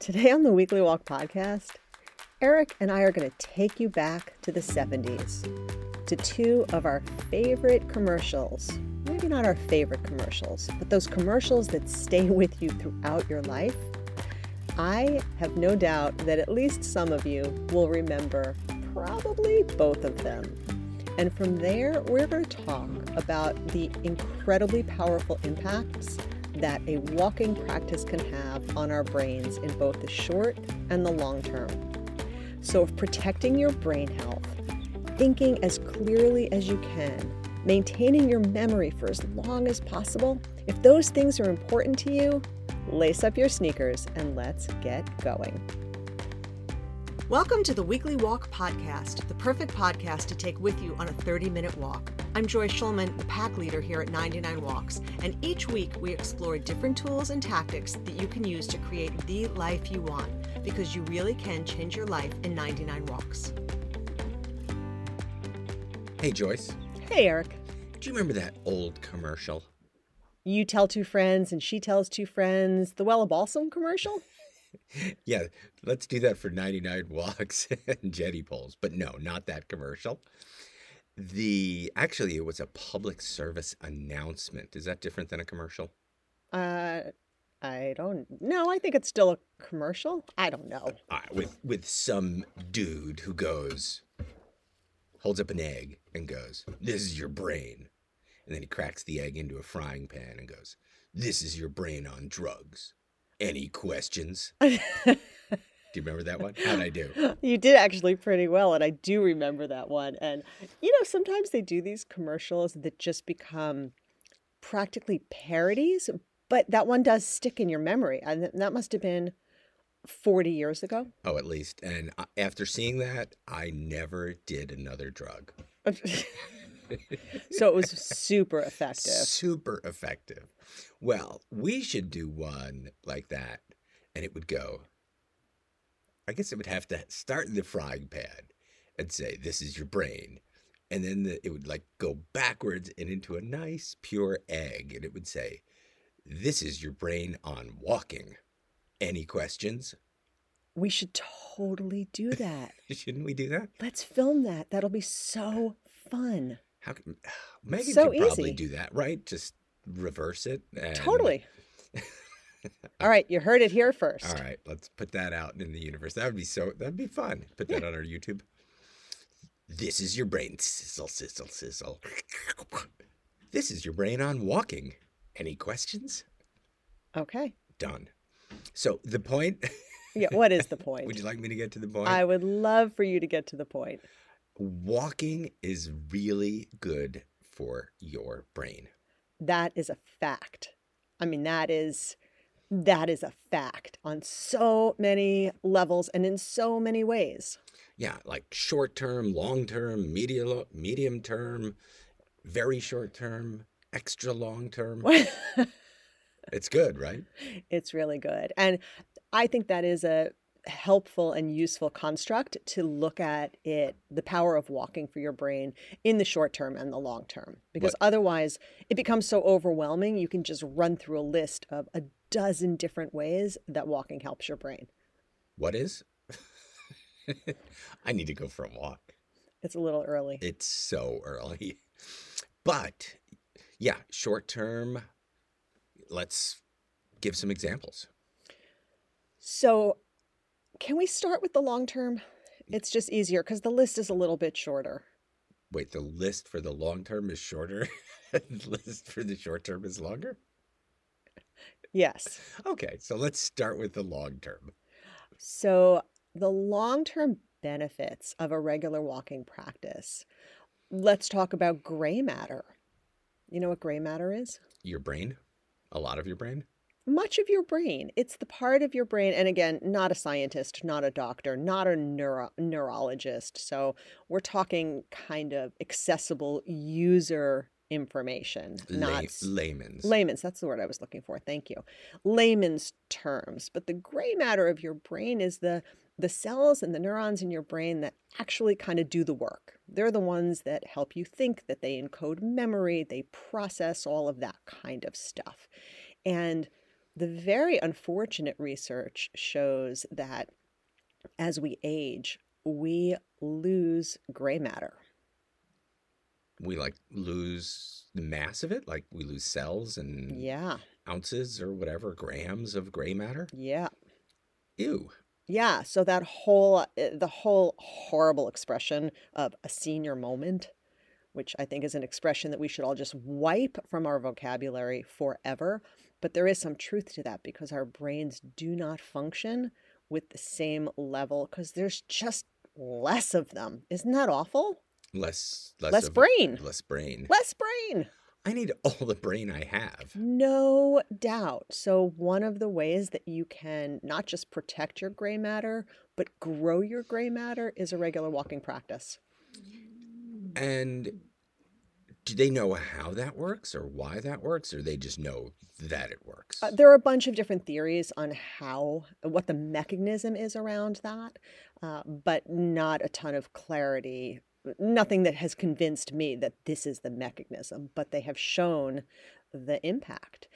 Today on the Weekly Walk podcast, Eric and I are going to take you back to the 70s to two of our favorite commercials. Maybe not our favorite commercials, but those commercials that stay with you throughout your life. I have no doubt that at least some of you will remember probably both of them. And from there, we're going to talk about the incredibly powerful impacts that a walking practice can have on our brains in both the short and the long term. So, if protecting your brain health, thinking as clearly as you can, maintaining your memory for as long as possible, if those things are important to you, lace up your sneakers and let's get going. Welcome to the Weekly Walk Podcast, the perfect podcast to take with you on a 30 minute walk. I'm Joyce Shulman, the pack leader here at 99 Walks, and each week we explore different tools and tactics that you can use to create the life you want because you really can change your life in 99 walks. Hey, Joyce. Hey, Eric. Do you remember that old commercial? You tell two friends and she tells two friends. The Wella Balsam commercial? yeah, let's do that for 99 walks and jetty poles. But no, not that commercial. The actually it was a public service announcement. Is that different than a commercial? Uh I don't know. I think it's still a commercial. I don't know. Uh, with with some dude who goes holds up an egg and goes, "This is your brain." And then he cracks the egg into a frying pan and goes, "This is your brain on drugs." Any questions? do you remember that one? How'd I do? You did actually pretty well, and I do remember that one. And you know, sometimes they do these commercials that just become practically parodies, but that one does stick in your memory. And that must have been 40 years ago. Oh, at least. And after seeing that, I never did another drug. so it was super effective. Super effective. Well, we should do one like that, and it would go. I guess it would have to start in the frying pan and say, "This is your brain," and then the, it would like go backwards and into a nice pure egg, and it would say, "This is your brain on walking." Any questions? We should totally do that. Shouldn't we do that? Let's film that. That'll be so fun. How can Megan so could probably easy. do that, right? Just reverse it. And... Totally. All right, you heard it here first. All right, let's put that out in the universe. That would be so. That'd be fun. Put that yeah. on our YouTube. This is your brain. Sizzle, sizzle, sizzle. This is your brain on walking. Any questions? Okay. Done. So the point. yeah. What is the point? would you like me to get to the point? I would love for you to get to the point. Walking is really good for your brain that is a fact. I mean, that is that is a fact on so many levels and in so many ways. Yeah, like short term, long term, medium medium term, very short term, extra long term. it's good, right? It's really good. And I think that is a helpful and useful construct to look at it the power of walking for your brain in the short term and the long term because what? otherwise it becomes so overwhelming you can just run through a list of a dozen different ways that walking helps your brain what is i need to go for a walk it's a little early it's so early but yeah short term let's give some examples so can we start with the long term? It's just easier because the list is a little bit shorter. Wait, the list for the long term is shorter? And the list for the short term is longer? Yes. Okay, so let's start with the long term. So, the long term benefits of a regular walking practice. Let's talk about gray matter. You know what gray matter is? Your brain? A lot of your brain? much of your brain. It's the part of your brain, and again, not a scientist, not a doctor, not a neuro- neurologist. So we're talking kind of accessible user information, not layman's. Layman's, that's the word I was looking for. Thank you. Layman's terms. But the gray matter of your brain is the the cells and the neurons in your brain that actually kind of do the work. They're the ones that help you think, that they encode memory, they process all of that kind of stuff. And The very unfortunate research shows that as we age, we lose gray matter. We like lose the mass of it, like we lose cells and Yeah, ounces or whatever, grams of gray matter. yeah. Ew. Yeah, so that whole uh, the whole horrible expression of a senior moment, which I think is an expression that we should all just wipe from our vocabulary forever, but there is some truth to that because our brains do not function with the same level because there's just less of them. Isn't that awful? Less less, Less of- brain. Less brain. Less brain. I need all the brain I have. No doubt. So, one of the ways that you can not just protect your gray matter, but grow your gray matter is a regular walking practice. And do they know how that works or why that works, or they just know that it works? Uh, there are a bunch of different theories on how, what the mechanism is around that, uh, but not a ton of clarity. Nothing that has convinced me that this is the mechanism, but they have shown the impact.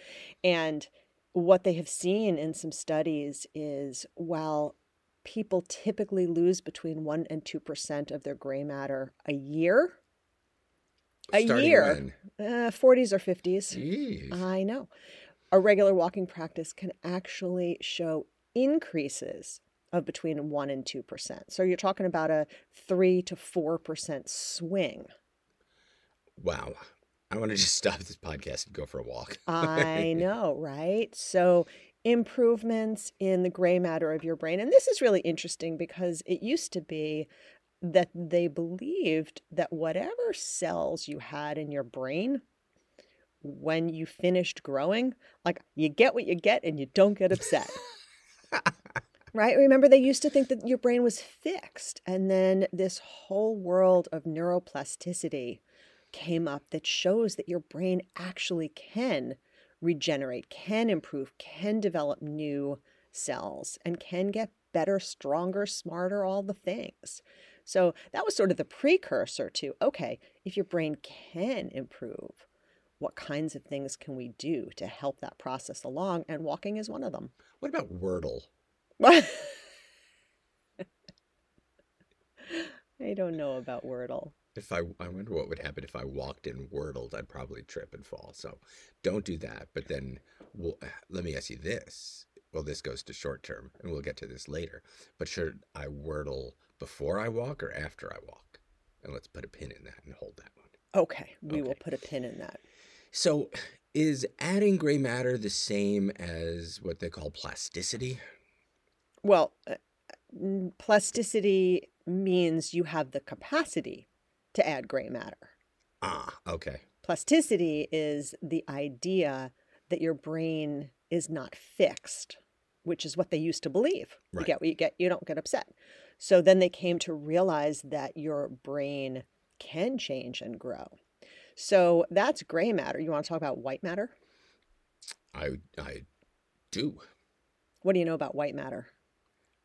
And what they have seen in some studies is while people typically lose between 1 and 2% of their gray matter a year, a Starting year. uh, 40s or 50s. Jeez. I know. A regular walking practice can actually show increases of between 1 and 2%. So you're talking about a 3 to 4% swing. wow. I want to just stop this podcast and go for a walk. I know, right? So improvements in the gray matter of your brain. And this is really interesting because it used to be that they believed that whatever cells you had in your brain when you finished growing, like you get what you get and you don't get upset. right? Remember, they used to think that your brain was fixed. And then this whole world of neuroplasticity came up that shows that your brain actually can regenerate, can improve, can develop new cells, and can get better, stronger, smarter, all the things. So that was sort of the precursor to okay, if your brain can improve, what kinds of things can we do to help that process along? And walking is one of them. What about Wordle? I don't know about Wordle. If I, I wonder what would happen if I walked in Wordled, I'd probably trip and fall. So don't do that. But then, well, let me ask you this. Well, this goes to short term, and we'll get to this later. But should I Wordle before I walk or after I walk? And let's put a pin in that and hold that one. Okay, we will put a pin in that. So, is adding gray matter the same as what they call plasticity? Well, uh, plasticity means you have the capacity to add gray matter. Ah, okay. Plasticity is the idea that your brain is not fixed, which is what they used to believe. You get what you get, you don't get upset. So then they came to realize that your brain can change and grow. So that's gray matter. You want to talk about white matter? I I do. What do you know about white matter?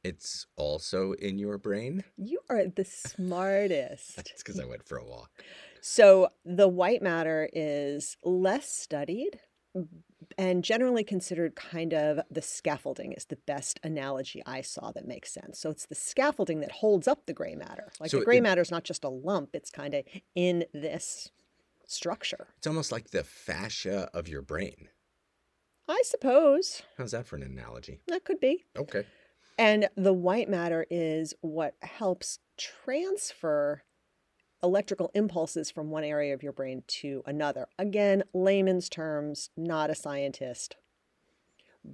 It's also in your brain. You are the smartest. That's because I went for a walk. So the white matter is less studied and generally considered kind of the scaffolding is the best analogy I saw that makes sense. So it's the scaffolding that holds up the gray matter. Like So the gray matter is not just a lump, it's kind of in this structure. It's almost like the fascia of your brain. I suppose How's that for an analogy? that could be. Okay. And the white matter is what helps transfer electrical impulses from one area of your brain to another. Again, layman's terms, not a scientist.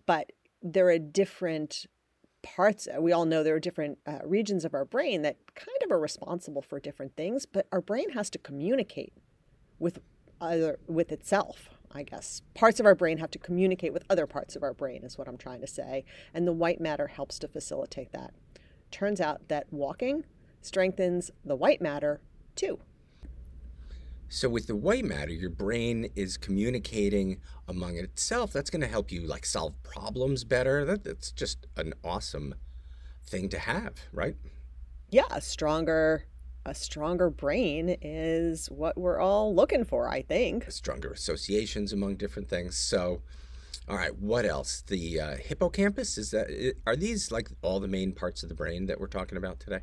But there are different parts. We all know there are different uh, regions of our brain that kind of are responsible for different things, but our brain has to communicate with other with itself. I guess parts of our brain have to communicate with other parts of our brain is what I'm trying to say, and the white matter helps to facilitate that. Turns out that walking strengthens the white matter too. So with the white matter, your brain is communicating among itself. That's going to help you like solve problems better. That, that's just an awesome thing to have, right? Yeah, stronger a stronger brain is what we're all looking for, I think. Stronger associations among different things. So All right, what else? The uh, hippocampus is that? Are these like all the main parts of the brain that we're talking about today?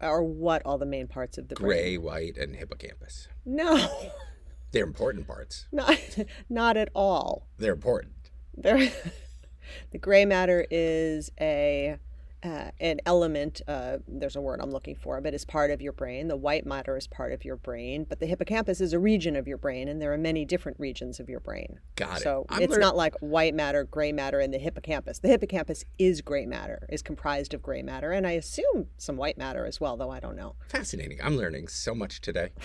Or what all the main parts of the brain? Gray, white, and hippocampus. No, They're important parts. not not at all. They're important. There, the gray matter is a uh, an element. Uh, there's a word I'm looking for, but it's part of your brain. The white matter is part of your brain, but the hippocampus is a region of your brain, and there are many different regions of your brain. Got it. So I'm it's not like white matter, gray matter, and the hippocampus. The hippocampus is gray matter, is comprised of gray matter, and I assume some white matter as well, though I don't know. fascinating. I'm learning so much today.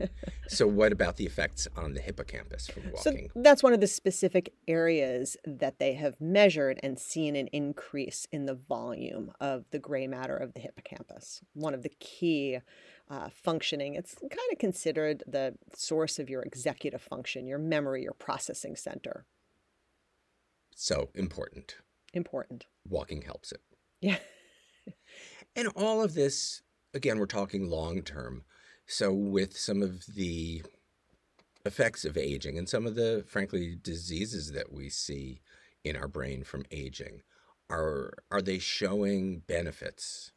so, what about the effects on the hippocampus from walking? So that's one of the specific areas that they have measured and seen an increase in the volume of the gray matter of the hippocampus. One of the key uh, functioning, it's kind of considered the source of your executive function, your memory, your processing center. so important. Important. Walking helps it. Yeah. And all of this, again, we're talking long term. So, with some of the effects of aging and some of the, frankly, diseases that we see in our brain from aging, are are they showing benefits?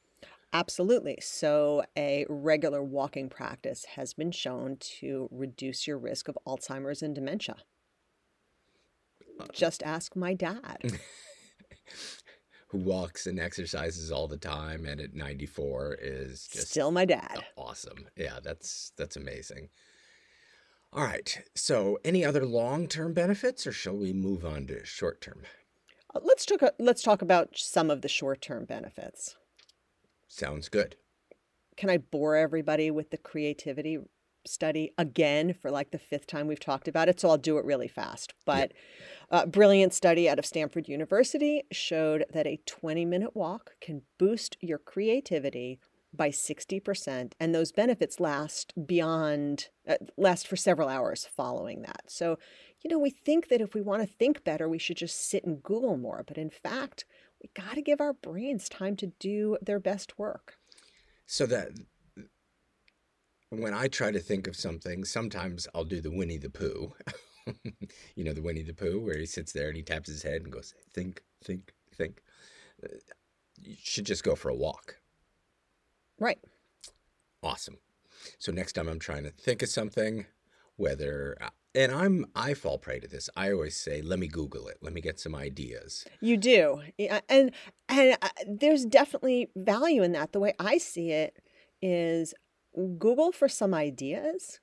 Absolutely. So, a regular walking practice has been shown to reduce your risk of Alzheimer's and dementia. Uh, Just ask my dad. Who walks and exercises all the time and at 94 is just Still my dad. awesome. Yeah, that's that's amazing. All right. So, any other long-term benefits or shall we move on to short-term? Uh, Let's talk. Let's talk about some of the short-term benefits. Sounds good. Can I bore everybody with the creativity study again for like the fifth time we've talked about it? So I'll do it really fast. But a brilliant study out of Stanford University showed that a 20-minute walk can boost your creativity by 60% and those benefits last beyond uh, last for several hours following that. So, you know, we think that if we want to think better, we should just sit and Google more, but in fact, we got to give our brains time to do their best work. So that when I try to think of something, sometimes I'll do the Winnie the Pooh. you know, the Winnie the Pooh, where he sits there and he taps his head and goes, think, think, think. Uh, You should just go for a walk. Right. Awesome. So next time I'm trying to think of something, whether and I'm I fall prey to this. I always say, "Let me Google it. Let me get some ideas." You do. Yeah, And and uh, there's definitely value in that. The way I see it is Google for some ideas,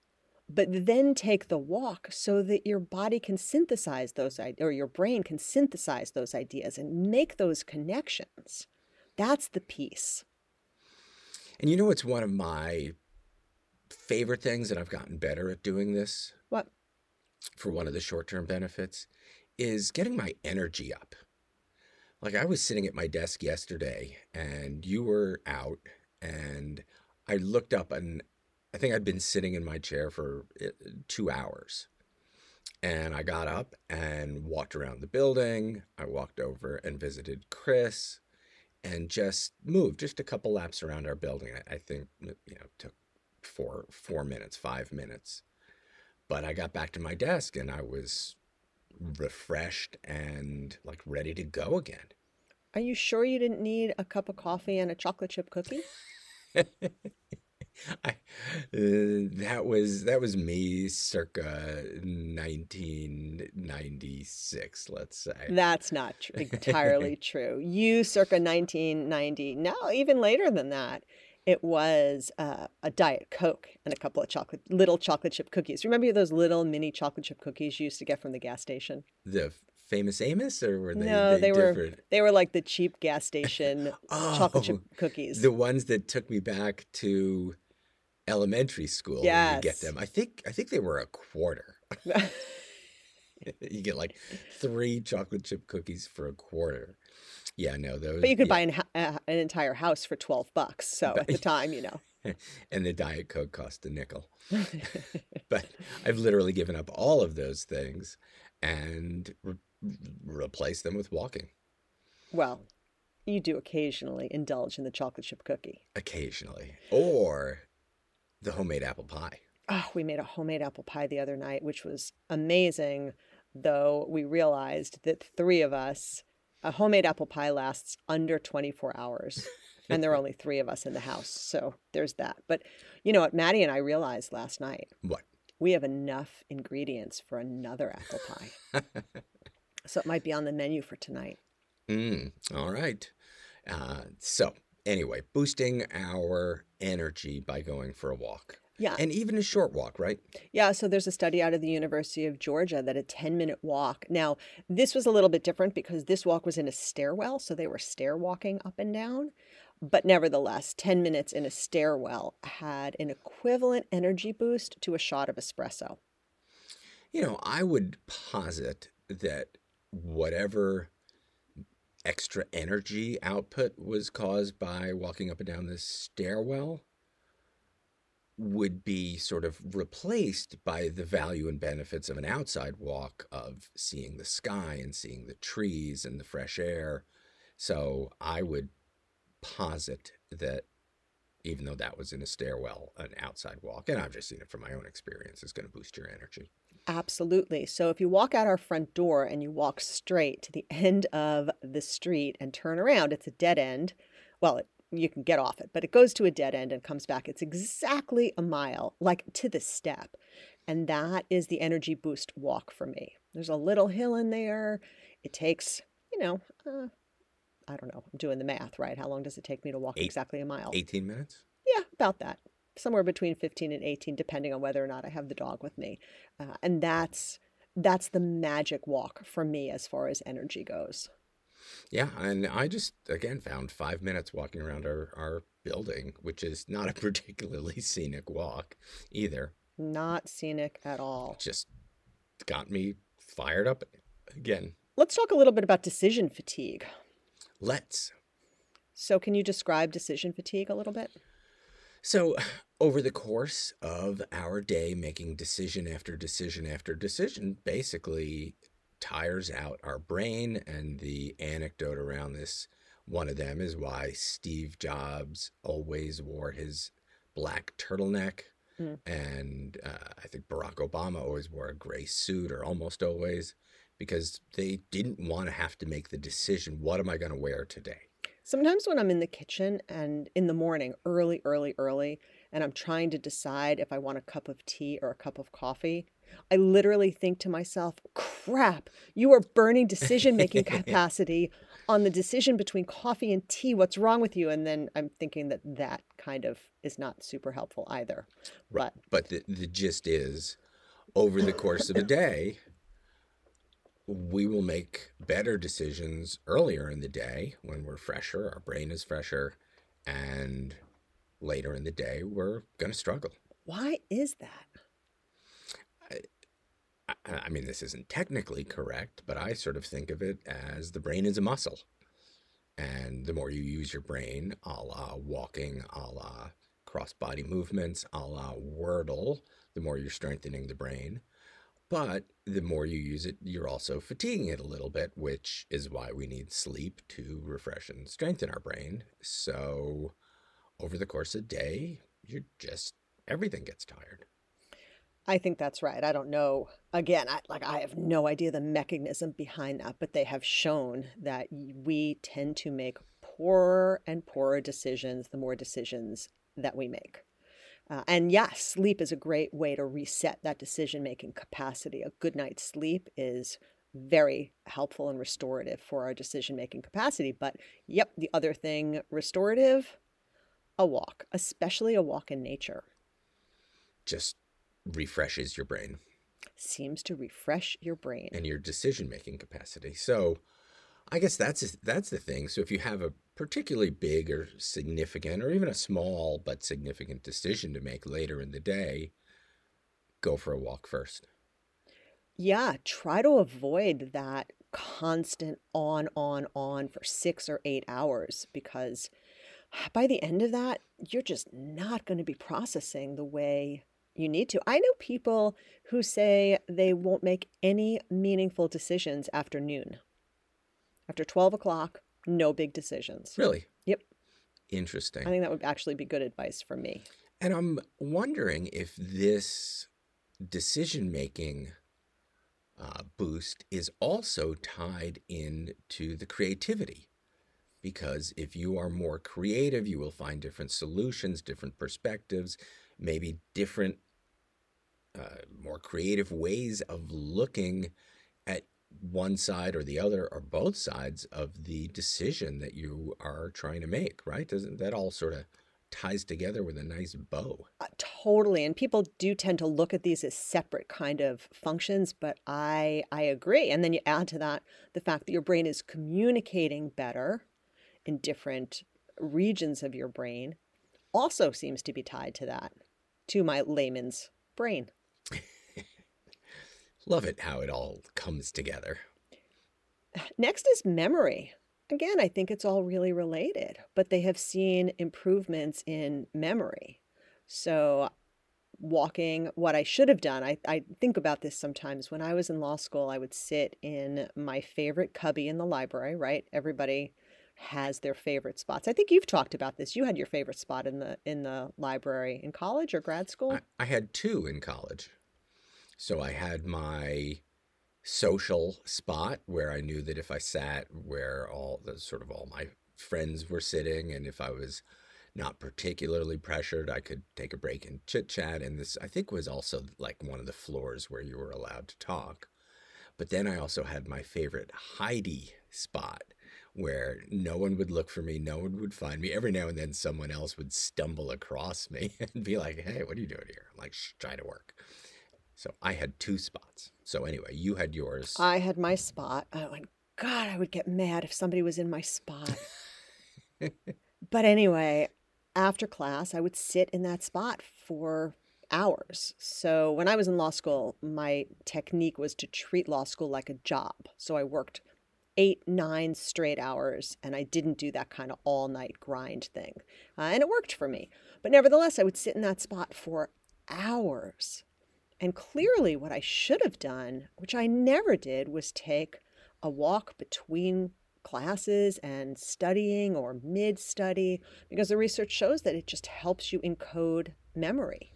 but then take the walk so that your body can synthesize those ideas or your brain can synthesize those ideas and make those connections. That's the piece. And you know, it's one of my favorite things, and I've gotten better at doing this. What? For one of the short-term benefits, is getting my energy up. Like I was sitting at my desk yesterday, and you were out, and I looked up, and I think I'd been sitting in my chair for uh, two hours. And I got up and walked around the building. I walked over and visited Chris and just moved just a couple laps around our building. I think, you know, took four, four minutes, five minutes. But I got back to my desk and I was refreshed and like ready to go again. Are you sure you didn't need a cup of coffee and a chocolate chip cookie? I, uh, that was that was me circa 1996 let's say That's not tr- entirely true. You, circa 1990, no, even later than that, it was uh, a Diet Coke and a couple of chocolate, little chocolate chip cookies. Remember those little mini chocolate chip cookies you used to get from the gas station? the famous amos or were they no, they, were different they were like the cheap gas station chocolate chip Oh, cookies. the ones that took me back to elementary school when you get them i think i think they were a quarter you get like three chocolate chip cookies for a quarter yeah no those but you could yeah. buy an, uh, an entire house for 12 bucks. So at the time, you know. and the diet coke cost a nickel but i've literally given up all of those things and re- replaced them with walking well, you do occasionally indulge in the chocolate chip cookie. occasionally or the homemade apple pie Oh, we made a homemade apple pie the other night, which was amazing. though we realized that three of us, a homemade apple pie lasts under 24 hours. and there are only three of us in the house. So there's that. But you know what Maddie and I realized last night? What? We have enough ingredients for another apple pie. so it might be on the menu for tonight. Mm, all right. Uh, so, anyway, boosting our energy by going for a walk. Yeah. And even a short walk, right? Yeah, so there's a study out of the University of Georgia that a 10 minute walk. Now, this was a little bit different because this walk was in a stairwell, so they were stair walking up and down. But nevertheless, 10 minutes in a stairwell had an equivalent energy boost to a shot of espresso. You know, I would posit that whatever extra energy output was caused by walking up and down this stairwell would be sort of replaced by the value and benefits of an outside walk of seeing the sky and seeing the trees and the fresh air. So I would posit that even though that was in a stairwell, an outside walk, and I've just seen it from my own experience, is going to boost your energy. Absolutely. So if you walk out our front door and you walk straight to the end of the street and turn around, it's a dead end. Well, it, you can get off it, but it goes to a dead end and comes back. It's exactly a mile, like to the step. And that is the energy boost walk for me. There's a little hill in there. It takes, you know, uh, I don't know, I'm doing the math, right? How long does it take me to walk Eight- exactly a mile? 18 minutes? Yeah, about that. Somewhere between 15 and 18 depending on whether or not I have the dog with me. Uh, and that's that's the magic walk for me as far as energy goes. Yeah, and I just again found five minutes walking around our, our building, which is not a particularly scenic walk either. Not scenic at all. Just got me fired up again. Let's talk a little bit about decision fatigue. Let's. So, can you describe decision fatigue a little bit? So, over the course of our day, making decision after decision after decision basically tires out our brain. And the anecdote around this, one of them, is why Steve Jobs always wore his black turtleneck. Mm. And uh, I think Barack Obama always wore a gray suit, or almost always, because they didn't want to have to make the decision what am I going to wear today? Sometimes when I'm in the kitchen and in the morning, early, early, early, and I'm trying to decide if I want a cup of tea or a cup of coffee, I literally think to myself, crap, you are burning decision making capacity on the decision between coffee and tea. What's wrong with you? And then I'm thinking that that kind of is not super helpful either. But But the, the gist is over the course of a day, we will make better decisions earlier in the day when we're fresher, our brain is fresher, and later in the day, we're going to struggle. why is that? I, I mean, this isn't technically correct, but I sort of think of it as the brain is a muscle. And the more you use your brain, a la walking, a la cross body movements, a la Wordle, the more you're strengthening the brain. But the more you use it, you're also fatiguing it a little bit, which is why we need sleep to refresh and strengthen our brain. So, over the course of the day, you're just, everything gets tired. I think that's right. I don't know. Again, I, like I have no idea the mechanism behind that, but they have shown that we tend to make poorer and poorer decisions the more decisions that we make. Uh, and yes, sleep is a great way to reset that decision making capacity. A good night's sleep is very helpful and restorative for our decision making capacity. But yep, the other thing restorative, a walk, especially a walk in nature. Just refreshes your brain. seems to refresh your brain. and your decision making capacity. So I guess that's that's the thing. So if you have a particularly big or significant or even a small but significant decision to make later in the day, go for a walk first. Yeah, try to avoid that constant on, on, on for six or eight hours because by the end of that, you're just not going to be processing the way you need to. I know people who say they won't make any meaningful decisions after noon. After 12 o'clock, no big decisions. Really Yep. interesting. I think that would actually be good advice for me. And I'm wondering if this decision making uh, boost is also tied in to the creativity. Because if you are more creative, you will find different solutions, different perspectives, maybe different, uh, more creative ways of looking one side or the other or both sides of the decision that you are trying to make, right? Doesn't that all sort of ties together with a nice bow? Uh, totally. And people do tend to look at these as separate kind of functions, but I I agree. And then you add to that the fact that your brain is communicating better in different regions of your brain also seems to be tied to that, to my layman's brain. Love it how it all comes together. Next is memory. Again, I think it's all really related, but they have seen improvements in memory. So, walking, what I should have done, I, I think about this sometimes. When I was in law school, I would sit in my favorite cubby in the library, right? Everybody has their favorite spots. I think you've talked about this. You had your favorite spot in the in the library in college or grad school? I, I had two in college. So I had my social spot where I knew that if I sat where all the sort of all my friends were sitting and if I was not particularly pressured, I could take a break and chit chat. And this, I think, was also like one of the floors where you were allowed to talk. But then I also had my favorite Heidi spot where no one would look for me, no one would find me. Every now and then, someone else would stumble across me and be like, "Hey, what are you doing here?" I'm like, Shh, "Trying to work." So I had two spots. So anyway, you had yours. I had my spot. Oh, went, God, I would get mad if somebody was in my spot. but anyway, after class, I would sit in that spot for hours. So when I was in law school, my technique was to treat law school like a job. So I worked eight, nine straight hours, and I didn't do that kind of all night grind thing. Uh, and it worked for me. But nevertheless, I would sit in that spot for hours. And clearly, what I should have done, which I never did, was take a walk between classes and studying or mid study, because the research shows that it just helps you encode memory.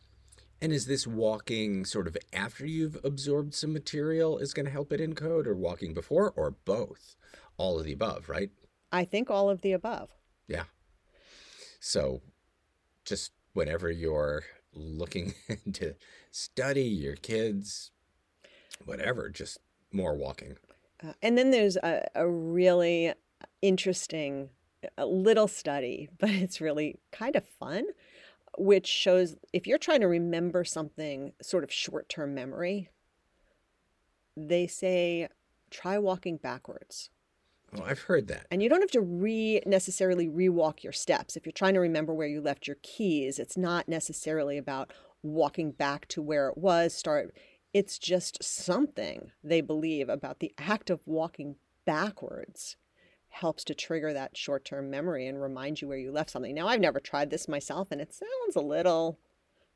And is this walking sort of after you've absorbed some material is going to help it encode, or walking before, or both? All of the above, right? I think all of the above. Yeah. So just whenever you're looking to study your kids, whatever, just more walking. Uh, and then there's a, a really interesting little study, but it's really kind of fun, which shows if you're trying to remember something sort of short term memory, they say try walking backwards. Oh, I've heard that. And you don't have to re necessarily rewalk your steps. If you're trying to remember where you left your keys, it's not necessarily about walking back to where it was, start it's just something they believe about the act of walking backwards helps to trigger that short-term memory and remind you where you left something. Now, I've never tried this myself and it sounds a little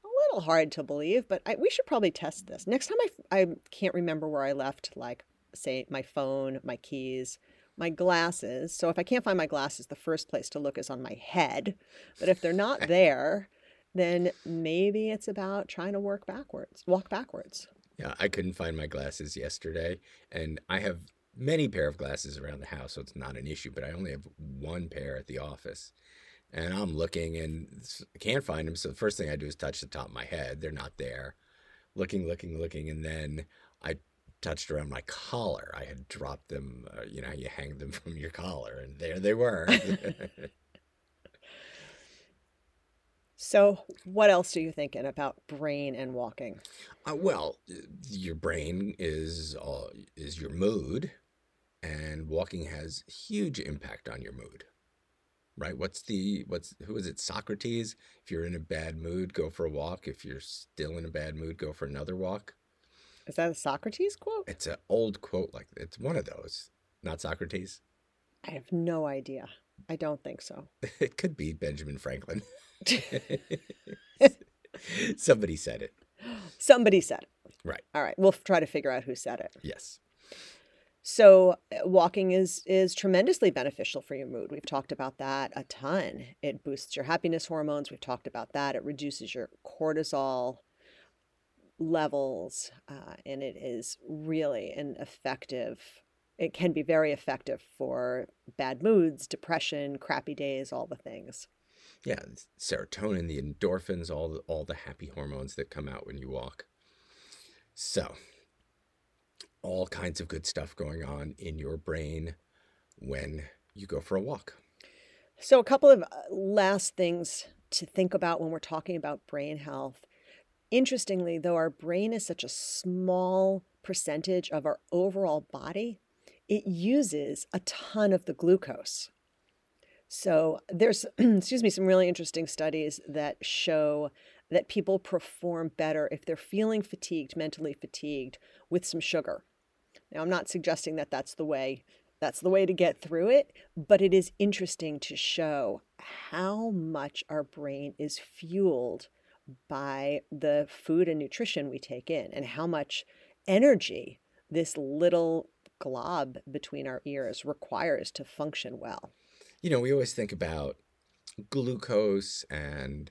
a little hard to believe, but I, we should probably test this. Next time I I can't remember where I left like say my phone, my keys, my glasses. So if I can't find my glasses, the first place to look is on my head. But if they're not there, then maybe it's about trying to work backwards, walk backwards. Yeah, I couldn't find my glasses yesterday, and I have many pair of glasses around the house, so it's not an issue. But I only have one pair at the office, and I'm looking and I can't find them. So the first thing I do is touch the top of my head. They're not there. Looking, looking, looking, and then I touched around my collar. I had dropped them. Uh, you know, you hang them from your collar, and there they were. So, what else are you thinking about brain and walking? Uh, well, your brain is uh, is your mood, and walking has huge impact on your mood. Right? What's the what's who is it? Socrates. If you're in a bad mood, go for a walk. If you're still in a bad mood, go for another walk. Is that a Socrates quote? It's an old quote. Like it's one of those. Not Socrates. I have no idea. I don't think so. It could be Benjamin Franklin. Somebody said it. Somebody said it. Right. All right. We'll try to figure out who said it. Yes. So uh, walking is is tremendously beneficial for your mood. We've talked about that a ton. It boosts your happiness hormones. We've talked about that. It reduces your cortisol. Levels, uh, and it is really an effective. It can be very effective for bad moods, depression, crappy days, all the things. Yeah, serotonin, the endorphins, all the, all the happy hormones that come out when you walk. So, all kinds of good stuff going on in your brain when you go for a walk. So, a couple of uh, last things to think about when we're talking about brain health. Interestingly, though our brain is such a small percentage of our overall body, it uses a ton of the glucose. So, there's, excuse me, some really interesting studies that show that people perform better if they're feeling fatigued, mentally fatigued, with some sugar. Now, I'm not suggesting that that's the way that's the way to get through it, but it is interesting to show how much our brain is fueled by the food and nutrition we take in and how much energy this little glob between our ears requires to function well. You know, we always think about glucose and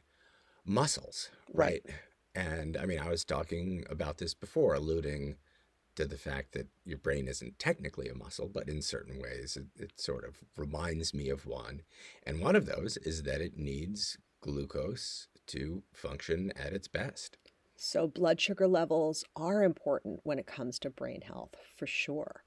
muscles, right? right? And I mean, I was talking about this before, alluding to the fact that your brain isn't technically a muscle, but in certain ways it, it, sort of reminds me of one. And one of those is that it needs glucose to function at its best. So, blood sugar levels are important when it comes to brain health, for sure.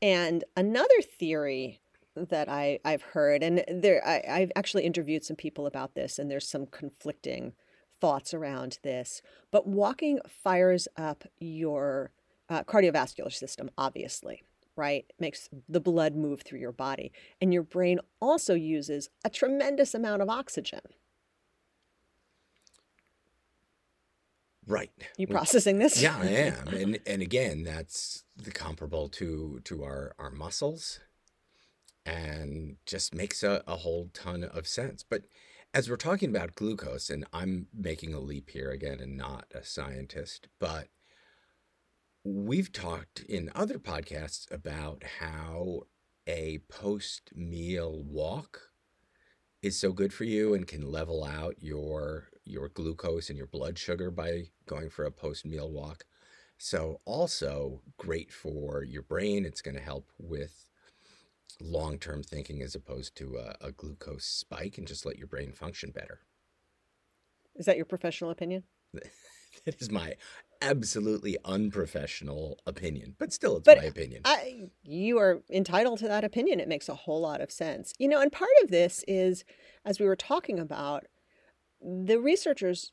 And another theory that I, I've heard, and there I, I've actually interviewed some people about this, and there's some conflicting thoughts around this. But walking fires up your uh, cardiovascular system, obviously, right? Makes the blood move through your body. And your brain also uses a tremendous amount of oxygen. Right. You processing this? Yeah, I am. and and again, that's the comparable to to our our muscles and just makes a, a whole ton of sense. But as we're talking about glucose, and I'm making a leap here again and not a scientist, but we've talked in other podcasts about how a post meal walk is so good for you and can level out your your glucose and your blood sugar by going for a post meal walk. So also great for your brain. It's going to help with long term thinking as opposed to a, a glucose spike and just let your brain function better. Is that your professional opinion? that is my absolutely unprofessional opinion, but still, it's but my opinion. I, you are entitled to that opinion. It makes a whole lot of sense. You know, and part of this is, as we were talking about, the researchers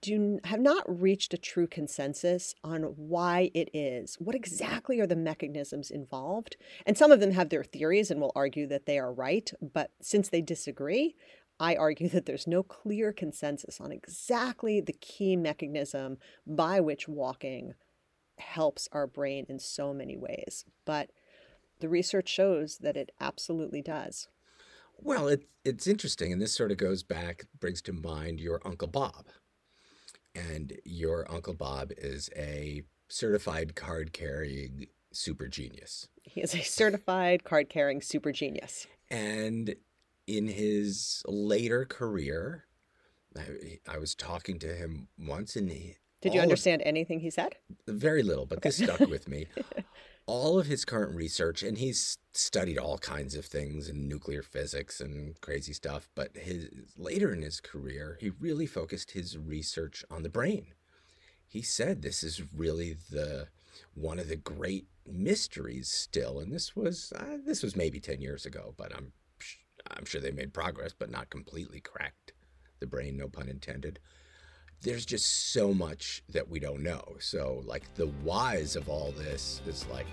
do have not reached a true consensus on why it is. What exactly are the mechanisms involved? And some of them have their theories and will argue that they are right, but since they disagree, I argue that there's no clear consensus on exactly the key mechanism by which walking helps our brain in so many ways. But the research shows that it absolutely does. Well, it, it's interesting, and this sort of goes back, brings to mind your Uncle Bob. And your Uncle Bob is a certified card carrying super genius. He is a certified card carrying super genius. And in his later career, I, I was talking to him once, and he, did you understand of, anything he said? Very little, but okay. this stuck with me. all of his current research, and he's studied all kinds of things in nuclear physics and crazy stuff. But his later in his career, he really focused his research on the brain. He said this is really the one of the great mysteries still, and this was uh, this was maybe ten years ago, but I'm I'm sure they made progress, but not completely cracked the brain, no pun intended. There's just so much that we don't know. So, like, the whys of all this is like,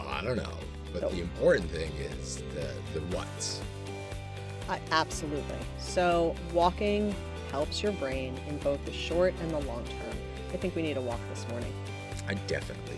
I don't know. But the important thing is the, the what's. Uh, absolutely. So, walking helps your brain in both the short and the long term. I think we need a walk this morning. I definitely